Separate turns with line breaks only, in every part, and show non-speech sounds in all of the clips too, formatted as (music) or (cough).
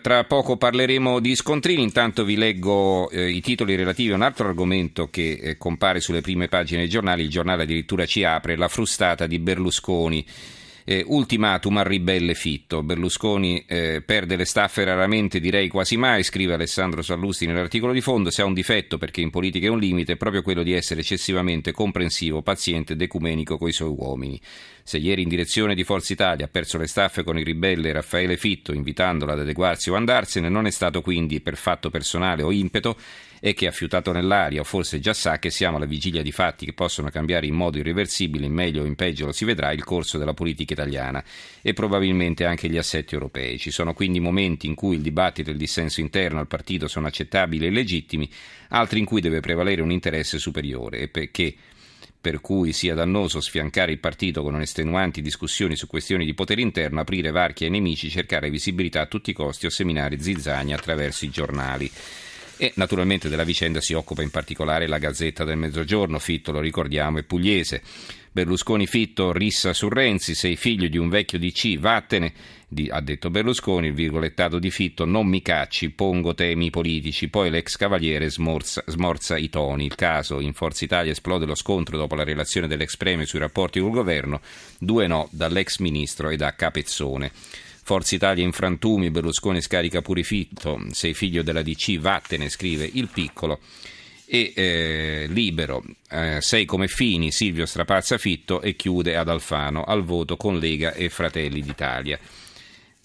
Tra poco parleremo di scontrini, intanto vi leggo eh, i titoli relativi a un altro argomento che eh, compare sulle prime pagine dei giornali, il giornale addirittura ci apre, la frustata di Berlusconi. Eh, ultimatum al ribelle Fitto. Berlusconi eh, perde le staffe raramente, direi quasi mai, scrive Alessandro Sallusti nell'articolo di fondo. Se ha un difetto, perché in politica è un limite, è proprio quello di essere eccessivamente comprensivo, paziente ed ecumenico coi suoi uomini. Se ieri in direzione di Forza Italia ha perso le staffe con il ribelle Raffaele Fitto, invitandolo ad adeguarsi o andarsene, non è stato quindi per fatto personale o impeto, e che ha fiutato nell'aria o forse già sa che siamo alla vigilia di fatti che possono cambiare in modo irreversibile, in meglio o in peggio lo si vedrà, il corso della politica italiana e probabilmente anche gli assetti europei. Ci sono quindi momenti in cui il dibattito e il dissenso interno al partito sono accettabili e legittimi, altri in cui deve prevalere un interesse superiore e perché per cui sia dannoso sfiancare il partito con estenuanti discussioni su questioni di potere interno, aprire varchi ai nemici, cercare visibilità a tutti i costi o seminare zizzania attraverso i giornali. E naturalmente della vicenda si occupa in particolare la Gazzetta del Mezzogiorno, Fitto lo ricordiamo è pugliese. Berlusconi Fitto rissa su Renzi, sei figlio di un vecchio DC, vattene, ha detto Berlusconi, il virgolettato di Fitto, non mi cacci, pongo temi politici, poi l'ex cavaliere smorza, smorza i toni. Il caso, in Forza Italia esplode lo scontro dopo la relazione dell'ex premio sui rapporti col governo, due no dall'ex ministro e da Capezzone. Forza Italia in frantumi, Berlusconi scarica Purifitto, sei figlio della DC, vattene, scrive il piccolo. E eh, libero, eh, sei come Fini, Silvio Strapazza Fitto e chiude ad Alfano al voto con Lega e Fratelli d'Italia.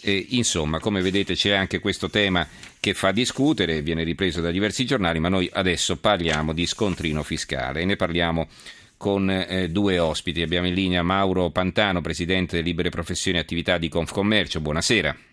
E, insomma, come vedete c'è anche questo tema che fa discutere, viene ripreso da diversi giornali, ma noi adesso parliamo di scontrino fiscale e ne parliamo con eh, due ospiti. Abbiamo in linea Mauro Pantano, presidente delle Libere Professioni e Attività di Confcommercio. Buonasera.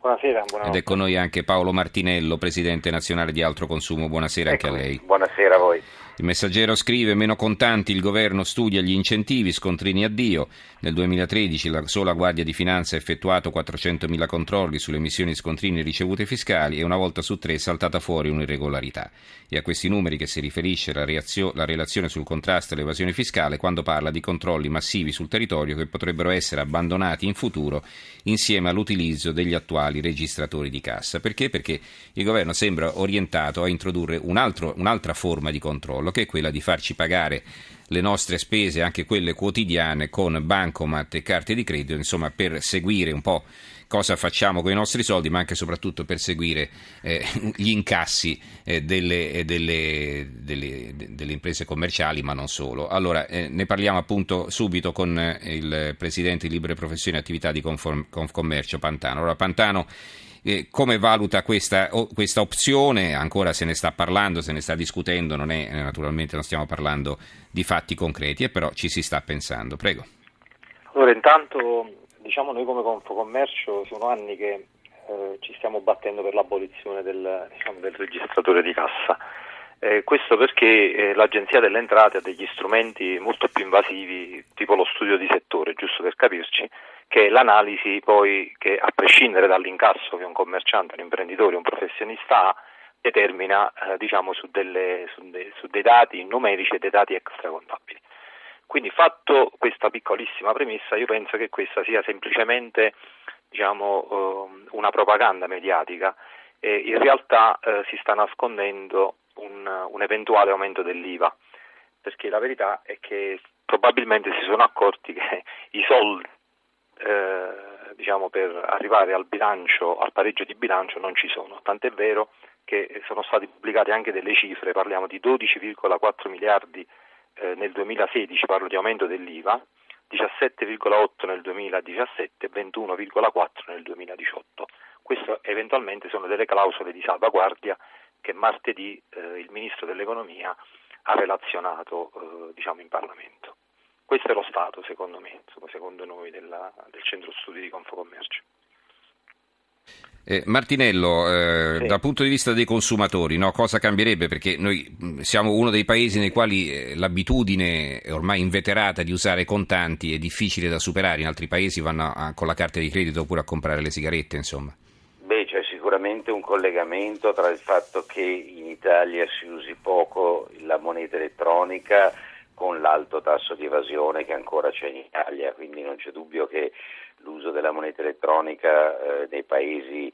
Buonasera.
Ed è con noi anche Paolo Martinello, presidente nazionale di Altro Consumo. Buonasera ecco, anche a lei.
Buonasera a voi.
Il messaggero scrive meno contanti, il governo studia gli incentivi, scontrini addio. Nel 2013 la sola Guardia di Finanza ha effettuato 400.000 controlli sulle emissioni scontrini ricevute fiscali e una volta su tre è saltata fuori un'irregolarità. E a questi numeri che si riferisce la, reazio- la relazione sul contrasto all'evasione fiscale quando parla di controlli massivi sul territorio che potrebbero essere abbandonati in futuro insieme all'utilizzo degli attuali registratori di cassa. Perché? Perché il governo sembra orientato a introdurre un altro, un'altra forma di controllo che è quella di farci pagare le nostre spese, anche quelle quotidiane, con bancomat e carte di credito, insomma, per seguire un po' cosa facciamo con i nostri soldi, ma anche e soprattutto per seguire eh, gli incassi eh, delle, eh, delle, delle, delle, imprese commerciali, ma non solo. Allora, eh, ne parliamo appunto subito con eh, il Presidente di Libere Professioni e Attività di Confcommercio, Pantano. Allora, Pantano eh, come valuta questa, questa, opzione? Ancora se ne sta parlando, se ne sta discutendo, non è, eh, naturalmente non stiamo parlando di fatti concreti, però ci si sta pensando. Prego.
Allora, intanto diciamo noi come Confocommercio sono anni che eh, ci stiamo battendo per l'abolizione del, diciamo, del registratore di cassa. Eh, questo perché eh, l'Agenzia delle Entrate ha degli strumenti molto più invasivi, tipo lo studio di settore, giusto per capirci, che è l'analisi poi che a prescindere dall'incasso che un commerciante, un imprenditore, un professionista ha, determina eh, diciamo, su, delle, su, de, su, dei dati numerici e dei dati extracontabili. Quindi fatto questa piccolissima premessa, io penso che questa sia semplicemente diciamo, eh, una propaganda mediatica e in realtà eh, si sta nascondendo un, un eventuale aumento dell'IVA, perché la verità è che probabilmente si sono accorti che (laughs) i soldi eh, diciamo, per arrivare al bilancio, al pareggio di bilancio non ci sono, tant'è vero che sono state pubblicate anche delle cifre, parliamo di 12,4 miliardi eh, nel 2016, parlo di aumento dell'IVA, 17,8 nel 2017 e 21,4 nel 2018. Queste eventualmente sono delle clausole di salvaguardia che martedì eh, il Ministro dell'Economia ha relazionato eh, diciamo, in Parlamento. Questo è lo stato, secondo me, secondo noi, della, del centro studi di Confocommercio.
Eh, Martinello, eh, sì. dal punto di vista dei consumatori, no, cosa cambierebbe? Perché noi siamo uno dei paesi nei quali eh, l'abitudine ormai inveterata di usare contanti è difficile da superare, in altri paesi vanno a, con la carta di credito oppure a comprare le sigarette, insomma.
Beh, c'è sicuramente un collegamento tra il fatto che in Italia si usi poco la moneta elettronica con l'alto tasso di evasione che ancora c'è in Italia, quindi non c'è dubbio che l'uso della moneta elettronica eh, nei paesi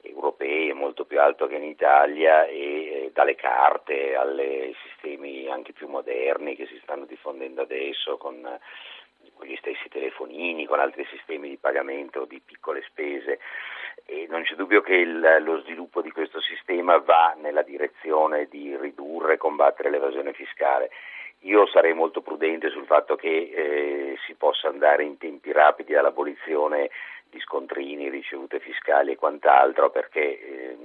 europei è molto più alto che in Italia e eh, dalle carte ai sistemi anche più moderni che si stanno diffondendo adesso con gli stessi telefonini, con altri sistemi di pagamento di piccole spese e non c'è dubbio che il, lo sviluppo di questo sistema va nella direzione di ridurre e combattere l'evasione fiscale. Io sarei molto prudente sul fatto che eh, si possa andare in tempi rapidi all'abolizione di scontrini, ricevute fiscali e quant'altro perché eh,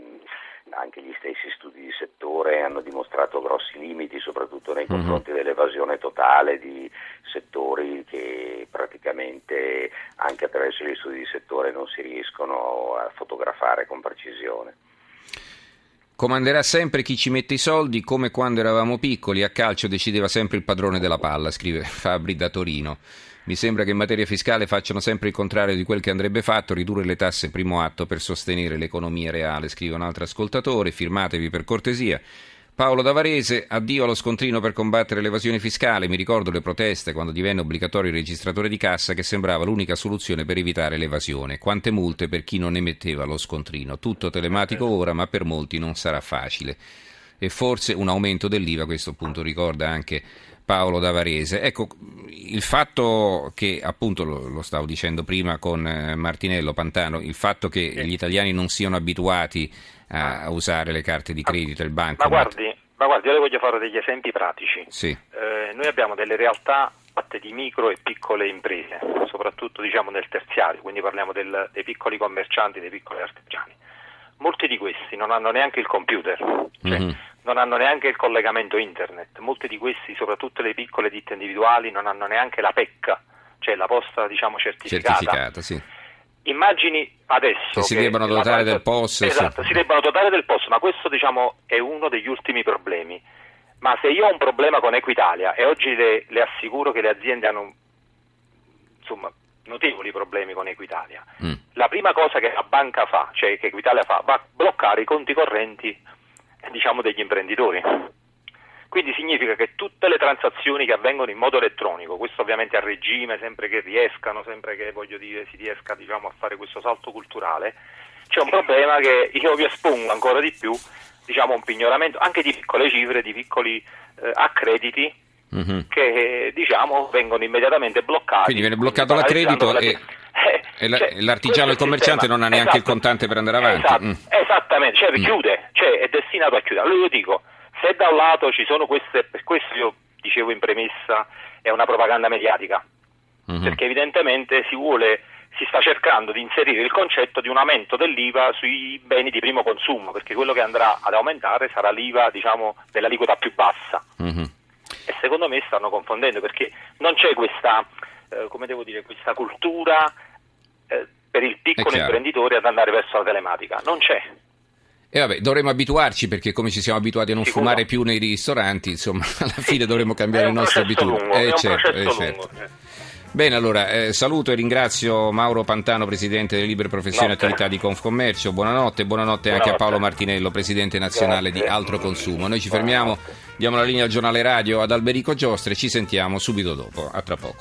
anche gli stessi studi di settore hanno dimostrato grossi limiti, soprattutto nei mhm. confronti mm-hmm. dell'evasione totale di settori che praticamente anche attraverso gli studi di settore non si riescono a fotografare con precisione.
Comanderà sempre chi ci mette i soldi, come quando eravamo piccoli, a calcio decideva sempre il padrone della palla, scrive (laughs) Fabri da Torino. Mi sembra che in materia fiscale facciano sempre il contrario di quel che andrebbe fatto, ridurre le tasse primo atto per sostenere l'economia reale, scrive un altro ascoltatore, firmatevi per cortesia. Paolo Davarese, addio allo scontrino per combattere l'evasione fiscale. Mi ricordo le proteste quando divenne obbligatorio il registratore di cassa che sembrava l'unica soluzione per evitare l'evasione. Quante multe per chi non emetteva lo scontrino. Tutto telematico ora, ma per molti non sarà facile. E forse un aumento dell'IVA, questo appunto ricorda anche Paolo Davarese. Ecco, il fatto che, appunto, lo, lo stavo dicendo prima con eh, Martinello Pantano, il fatto che gli italiani non siano abituati a, a usare le carte di credito, il banco.
Ma guardi, ma guardi, io le voglio fare degli esempi pratici.
Sì.
Eh, noi abbiamo delle realtà fatte di micro e piccole imprese, soprattutto diciamo nel terziario, quindi parliamo del, dei piccoli commercianti, dei piccoli artigiani. Molti di questi non hanno neanche il computer, cioè mm-hmm non hanno neanche il collegamento internet, molti di questi, soprattutto le piccole ditte individuali, non hanno neanche la PEC, cioè la posta diciamo, certificata.
certificata sì.
Immagini adesso
che si debbano dotare del POS.
Esatto, sì. si debbano dotare del POS, ma questo diciamo, è uno degli ultimi problemi. Ma se io ho un problema con Equitalia e oggi le, le assicuro che le aziende hanno insomma, notevoli problemi con Equitalia, mm. la prima cosa che la banca fa, cioè che Equitalia fa, va a bloccare i conti correnti diciamo, degli imprenditori. Quindi significa che tutte le transazioni che avvengono in modo elettronico, questo ovviamente a regime, sempre che riescano, sempre che dire, si riesca diciamo, a fare questo salto culturale, c'è un problema che io vi espongo ancora di più, diciamo un pignoramento anche di piccole cifre, di piccoli eh, accrediti mm-hmm. che diciamo, vengono immediatamente bloccati.
Quindi viene bloccato l'accredito e... Eh, e la, cioè, l'artigiano e il commerciante sistema, non ha neanche esatto, il contante per andare avanti.
Esatto, mm. Esattamente, cioè mm. chiude, cioè è destinato a chiudere. Allora io dico, se da un lato ci sono queste, per questo io dicevo in premessa, è una propaganda mediatica, mm-hmm. perché evidentemente si vuole si sta cercando di inserire il concetto di un aumento dell'IVA sui beni di primo consumo, perché quello che andrà ad aumentare sarà l'IVA diciamo, dell'aliquota più bassa. Mm-hmm. E secondo me stanno confondendo perché non c'è questa, eh, dire, questa cultura eh, per il piccolo imprenditore ad andare verso la telematica. Non c'è.
E vabbè, dovremmo abituarci perché come ci siamo abituati a non Sicuro. fumare più nei ristoranti, insomma, (laughs) alla fine dovremmo cambiare le nostre abitudini.
Eh, certo, eh, certo.
Bene, allora eh, saluto e ringrazio Mauro Pantano, Presidente delle Libere Professioni e Attività di Confcommercio. Buonanotte e buonanotte, buonanotte, anche a Paolo Martinello, Presidente Nazionale Grazie. di Altro Consumo. Noi ci fermiamo, diamo la linea al giornale radio ad Alberico Giostre e ci sentiamo subito dopo. A tra poco.